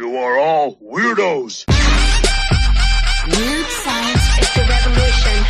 You are all weirdos. Weird science is the revolution.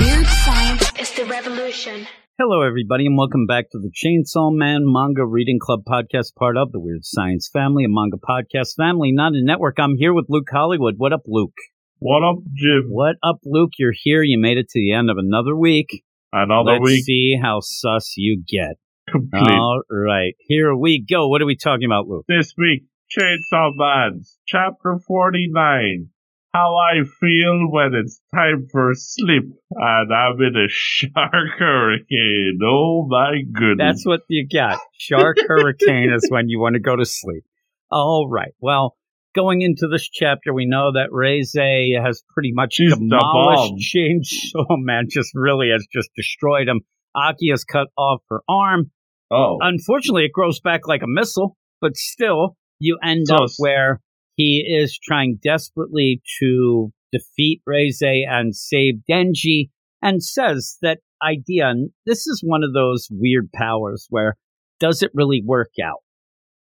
Weird science is the revolution. Hello, everybody, and welcome back to the Chainsaw Man Manga Reading Club podcast, part of the Weird Science family, a manga podcast family, not a network. I'm here with Luke Hollywood. What up, Luke? What up, Jim? What up, Luke? You're here. You made it to the end of another week. Another Let's week see how sus you get. complete. All right, here we go. What are we talking about, Luke? This week, Chainsaw Man's Chapter 49. How I feel when it's time for sleep and I'm in a shark hurricane. Oh my goodness. That's what you got. Shark Hurricane is when you want to go to sleep. All right. Well, going into this chapter, we know that Reze has pretty much She's demolished Chainsaw Man. Just really has just destroyed him. Aki has cut off her arm. oh, Unfortunately, it grows back like a missile, but still, you end up where he is trying desperately to defeat Reze and save Denji, and says that idea. And this is one of those weird powers where does it really work out?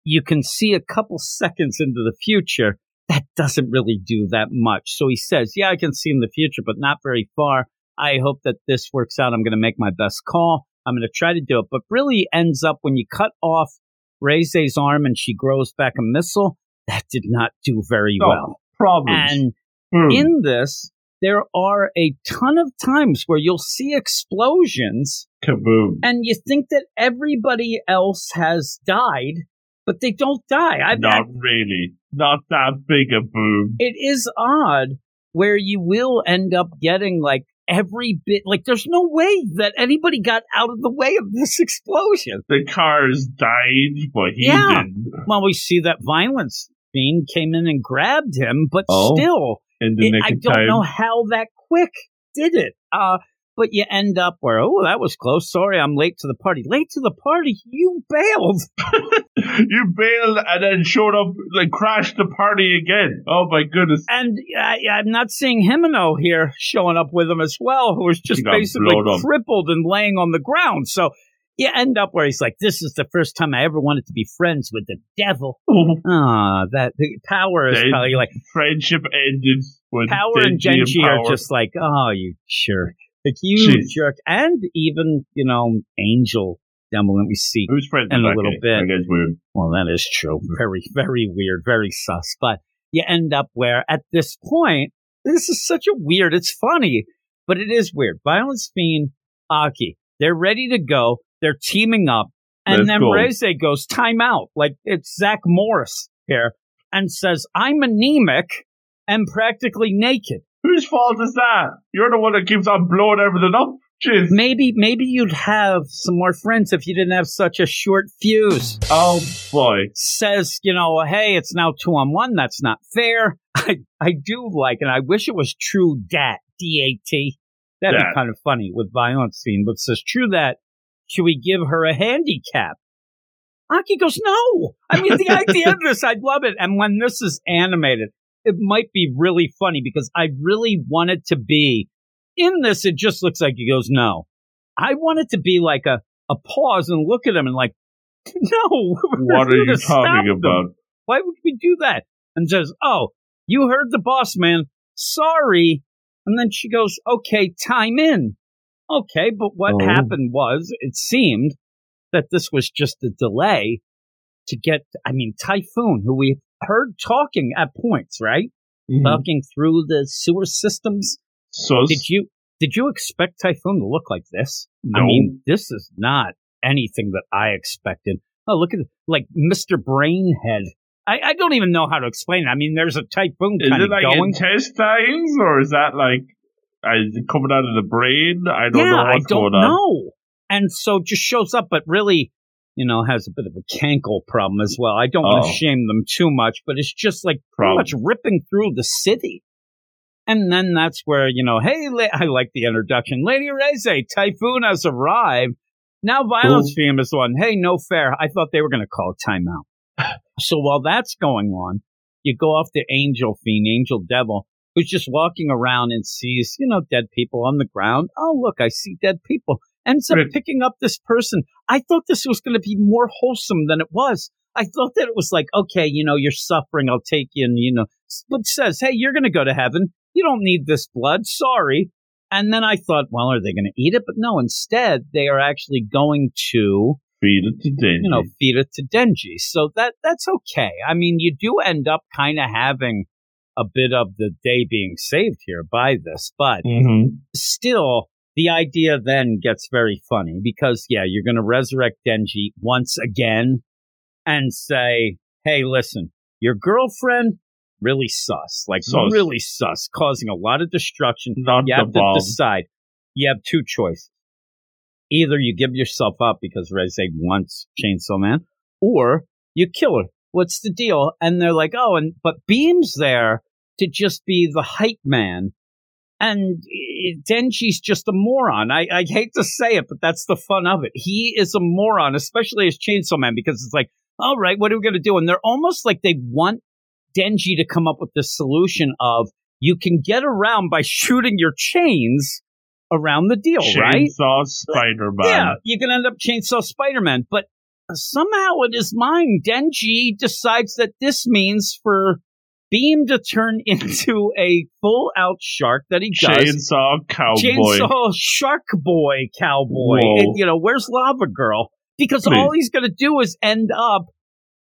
You can see a couple seconds into the future. That doesn't really do that much. So he says, Yeah, I can see in the future, but not very far. I hope that this works out. I'm going to make my best call. I'm going to try to do it. But really ends up when you cut off Reze's arm and she grows back a missile, that did not do very No. well. problems. And Boom. in this, there are a ton of times where you'll see explosions Kaboom. and you think that everybody else has died, but they don't die. I've, Not really. Not that big a boom. it is odd where you will end up getting like every bit like there's no way that anybody got out of the way of this explosion The cars died, but he Yeah. didn't. well we see that violence fiend came in and grabbed him but Oh, still it- i don't time. know how that quick did it uh but you end up where oh that was close sorry i'm late to the party late to the party you bailed you bailed and then showed up, like crashed the party again. Oh my goodness. And I, I'm not seeing Himeno here showing up with him as well, who was just basically crippled and laying on the ground. So you end up where he's like, "This is the first time I ever wanted to be friends with the devil." Ah, that the power is probably like Friendship ended when power and Denji are just like, "Oh, you jerk!" Like you Jeez. jerk, and even you know Angel Devil that we see. Who's friends in a little bit. That guy's weird. Well, that is true. Very, very weird, very sus. But you end up where at this point, this is such a weird, it's funny, but it is weird. Violence Fiend, Aki, they're ready to go. They're teaming up. And Let's then go. Reze goes time out. Like it's Zach Morris here and says, I'm anemic and practically naked. Whose fault is that? You're the one that keeps on blowing everything up. Jeez. Maybe, maybe you'd have some more friends if you didn't have such a short fuse. Oh boy. says, you know, hey, it's now two on one. That's not fair. I, I do like, and I wish it was true dat, D-A-T. That'd Dat. be kind of funny with violence fiend, but says true that. Should we give her a handicap? Aki goes, no. I mean, the idea of this, I'd love it. And when this is animated, it might be really funny because I really want it to be in this. It just looks like he goes, no. I want it to be like a, a pause and look at him and like, no. What are you talking them. about? Why would we do that? And says, Oh, you heard the boss man. Sorry. And then she goes, Okay, time in. Okay, but what Oh. happened was it seemed that this was just a delay to get, I mean, Typhoon, who we heard talking at points, right? Mhm. Talking through the sewer systems. Sus. Did you did you expect Typhoon to look like this? I No. mean, this is not anything that I expected. Oh, look at like Mr. Brainhead. I, I don't even know how to explain it. I mean, there's a typhoon Is kind it of like going. intestines or is that like uh, is it coming out of the brain? I don't yeah, know I what's don't going on. know. And so just shows up, but really, you know, has a bit of a cankle problem as well. I don't want Oh. to shame them too much, but it's just like pretty much ripping through the city. And then that's where, you know, hey, la- I like the introduction. Lady Reze, Typhoon has arrived. Now Violence is one. Hey, no fair. I thought they were going to call timeout. so while that's going on, you go off to Angel Fiend, Angel Devil, who's just walking around and sees, you know, dead people on the ground. Oh, look, I see dead people. Ends up Right. picking up this person. I thought this was going to be more wholesome than it was. I thought that it was like, okay, you know, you're suffering. I'll take you, and you know, but says, hey, you're going to go to heaven. You don't need this blood. Sorry. And then I thought, well, are they going to eat it? But no, instead, they are actually going to Feed it to Denji. you know, feed it to Denji. So that that's okay. I mean, you do end up kind of having a bit of the day being saved here by this, but hmm still, the idea then gets very funny because yeah, you're going to resurrect Denji once again and say, "Hey, listen, your girlfriend." Really sus, like Sus. really sus, causing a lot of destruction. Not You have to decide. You have two choices. Either you give yourself up because Reze wants Chainsaw Man, or you kill her. What's the deal? And they're like, oh, and but Beam's there to just be the hype man, and eh, Denji's just a moron. I, I hate to say it, but that's the fun of it. He is a moron, especially as Chainsaw Man, because it's like, all right, what are we going to do? And they're almost like they want Denji to come up with this solution of you can get around by shooting your chains around the deal, right? Chainsaw Spider Man. Yeah, you can end up Chainsaw Spider Man, but somehow in his mind, Denji decides that this means for Beam to turn into a full out shark that he does. Chainsaw Cowboy. Chainsaw Shark Boy Cowboy. And, you know, where's Lava Girl? Because Please. all he's going to do is end up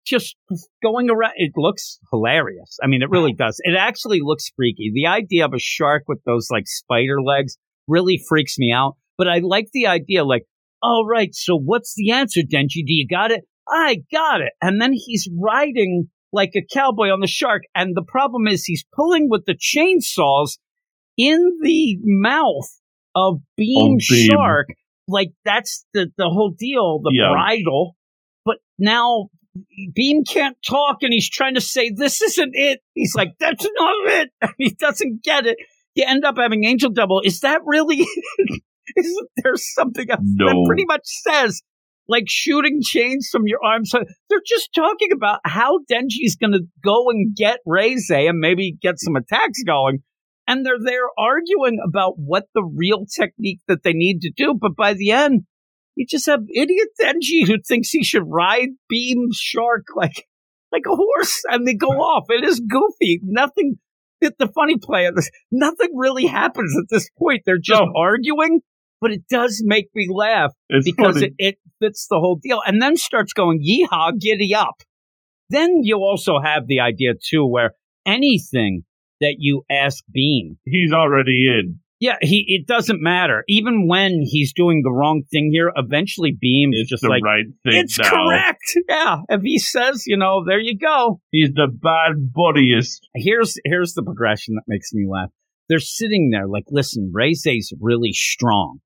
just going around. It looks hilarious. I mean, it really does. It actually looks freaky. The idea of a shark with those like spider legs really freaks me out. But I like the idea, like, all right, so what's the answer, Denji? Do you got it? I got it. And then he's riding like a cowboy on the shark. And the problem is he's pulling with the chainsaws in the mouth of Beam Beam. Shark. Like that's the, the whole deal, the Yeah. bridle. But now Beam can't talk and he's trying to say, this isn't it. He's like, that's not it. And he doesn't get it. You end up having Angel Devil. Is that really, isn't there something else that pretty much says, like shooting chains from your arms? So they're just talking about how Denji's going to go and get Reze and maybe get some attacks going. And they're there arguing about what the real technique that they need to do. But by the end, you just have idiot Denji who thinks he should ride Beam Shark like like a horse, and they go off. It is goofy. Nothing. The, the funny play of this, nothing really happens at this point. They're just No. arguing, but it does make me laugh It's because funny. it, it fits the whole deal. And then starts going, yeehaw, giddy up. Then you also have the idea too, where anything that you ask Beam, He's already in. yeah, he it doesn't matter. Even when he's doing the wrong thing here, eventually Beam is It's just the like, right thing it's now. correct. Yeah, if he says, you know, there you go. He's the bad buddiest. Here's here's the progression that makes me laugh. They're sitting there like, listen, Reze's really strong.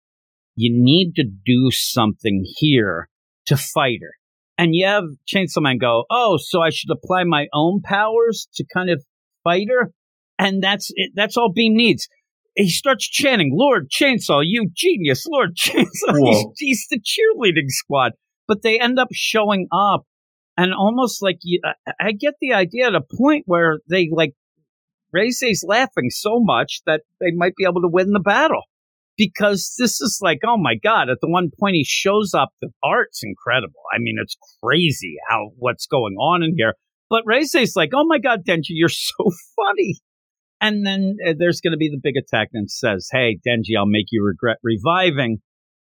You need to do something here to fight her. And you have Chainsaw Man go, oh, so I should apply my own powers to kind of fight her? And that's it. That's all Beam needs. He starts chanting, Lord Chainsaw, you genius, Lord Chainsaw. He's, he's the cheerleading squad. But they end up showing up and almost like you, I, I get the idea at a point where they like Reze's laughing so much that they might be able to win the battle because this is like, oh my god! At the one point he shows up, the art's incredible. I mean, it's crazy how what's going on in here. But Reze's like, oh my god, Denji, you're so funny. And then uh, there's going to be the big attack and says, hey, Denji, I'll make you regret reviving.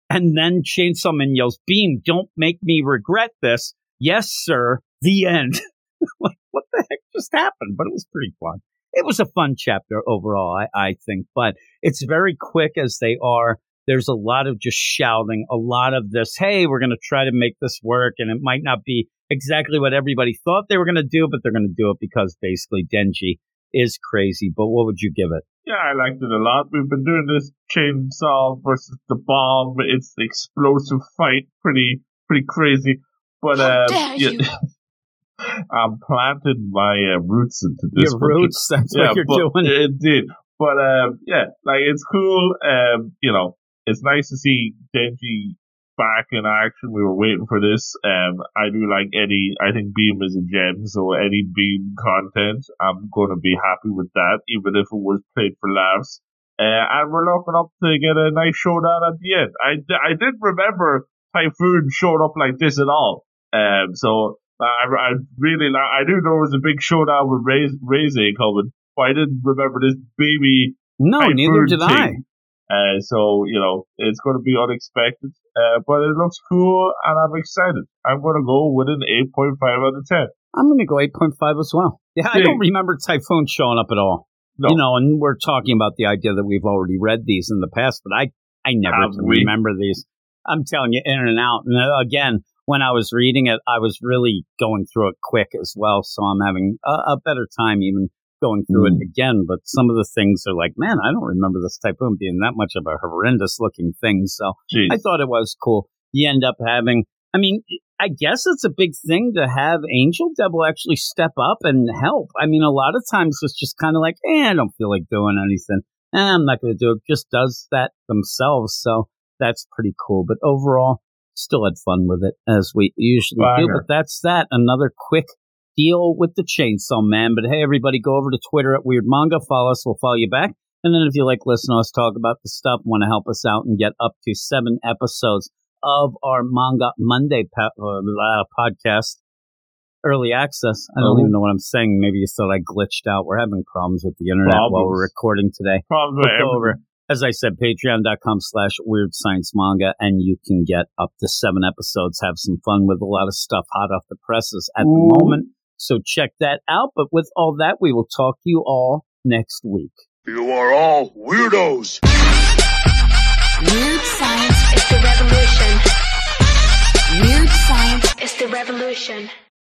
And then Chainsaw Man yells, Beam, don't make me regret this. Yes, sir. The end. like, what the heck just happened? But it was pretty fun. It was a fun chapter overall, I, I think, but it's very quick as they are. There's a lot of just shouting, a lot of this, hey, we're going to try to make this work. And it might not be exactly what everybody thought they were going to do, but they're going to do it because basically Denji is crazy. But what would you give it? Yeah, I liked it a lot. We've been doing this chainsaw versus the bomb. It's the explosive fight, pretty pretty crazy. But How uh, dare yeah, you. I'm planting my uh, roots into this. Your roots, that's what you're but doing. It did. But um, yeah, like it's cool. Um, you know, it's nice to see Denji back in action. We were waiting for this. Um, I do like Eddie. I think Beam is a gem, so any Beam content, I'm gonna be happy with that, even if it was played for laughs. Uh, and we're looking up to get a nice showdown at the end. I, I didn't remember Typhoon showed up like this at all. Um, so I, I really, I knew there was a big showdown with Ray, Reze coming, but I didn't remember this baby. No, neither did thing. I. Uh, so, you know, it's going to be unexpected, uh, but it looks cool and I'm excited. I'm going to go with an 8.5 out of 10. I'm going to go 8.5 as well. Yeah, I don't remember Typhoon showing up at all. No. You know, and we're talking about the idea that we've already read these in the past, but I, I never remember these. I'm telling you, in and out. And uh, again, when I was reading it, I was really going through it quick as well. So I'm having a, a better time even going through mm. it again. But some of the things are like, man, I don't remember this typhoon being that much of a horrendous looking thing. So Jeez. I thought it was cool. You end up having, I mean, I guess it's a big thing to have Angel Devil actually step up and help. I mean, a lot of times it's just kind of like, eh, I don't feel like doing anything. Eh, I'm not going to do it. Just does that themselves. So that's pretty cool. But overall, still had fun with it as we usually Banger. do. But that's that. Another quick deal with the Chainsaw Man. But hey, everybody, go over to Twitter at Weird Manga. Follow us. We'll follow you back. And then if you like listening to us talk about the stuff, want to help us out and get up to seven episodes of our Manga Monday uh, podcast, early access. I don't oh. even know what I'm saying. Maybe you thought I glitched out. We're having problems with the internet problems. while we're recording today. Problems go over as I said, patreon.com slash weird science manga, and you can get up to seven episodes, have some fun with a lot of stuff hot off the presses at Ooh. the moment. So check that out. But with all that, we will talk to you all next week. You are all weirdos. Weird science is the revolution. Weird science is the revolution.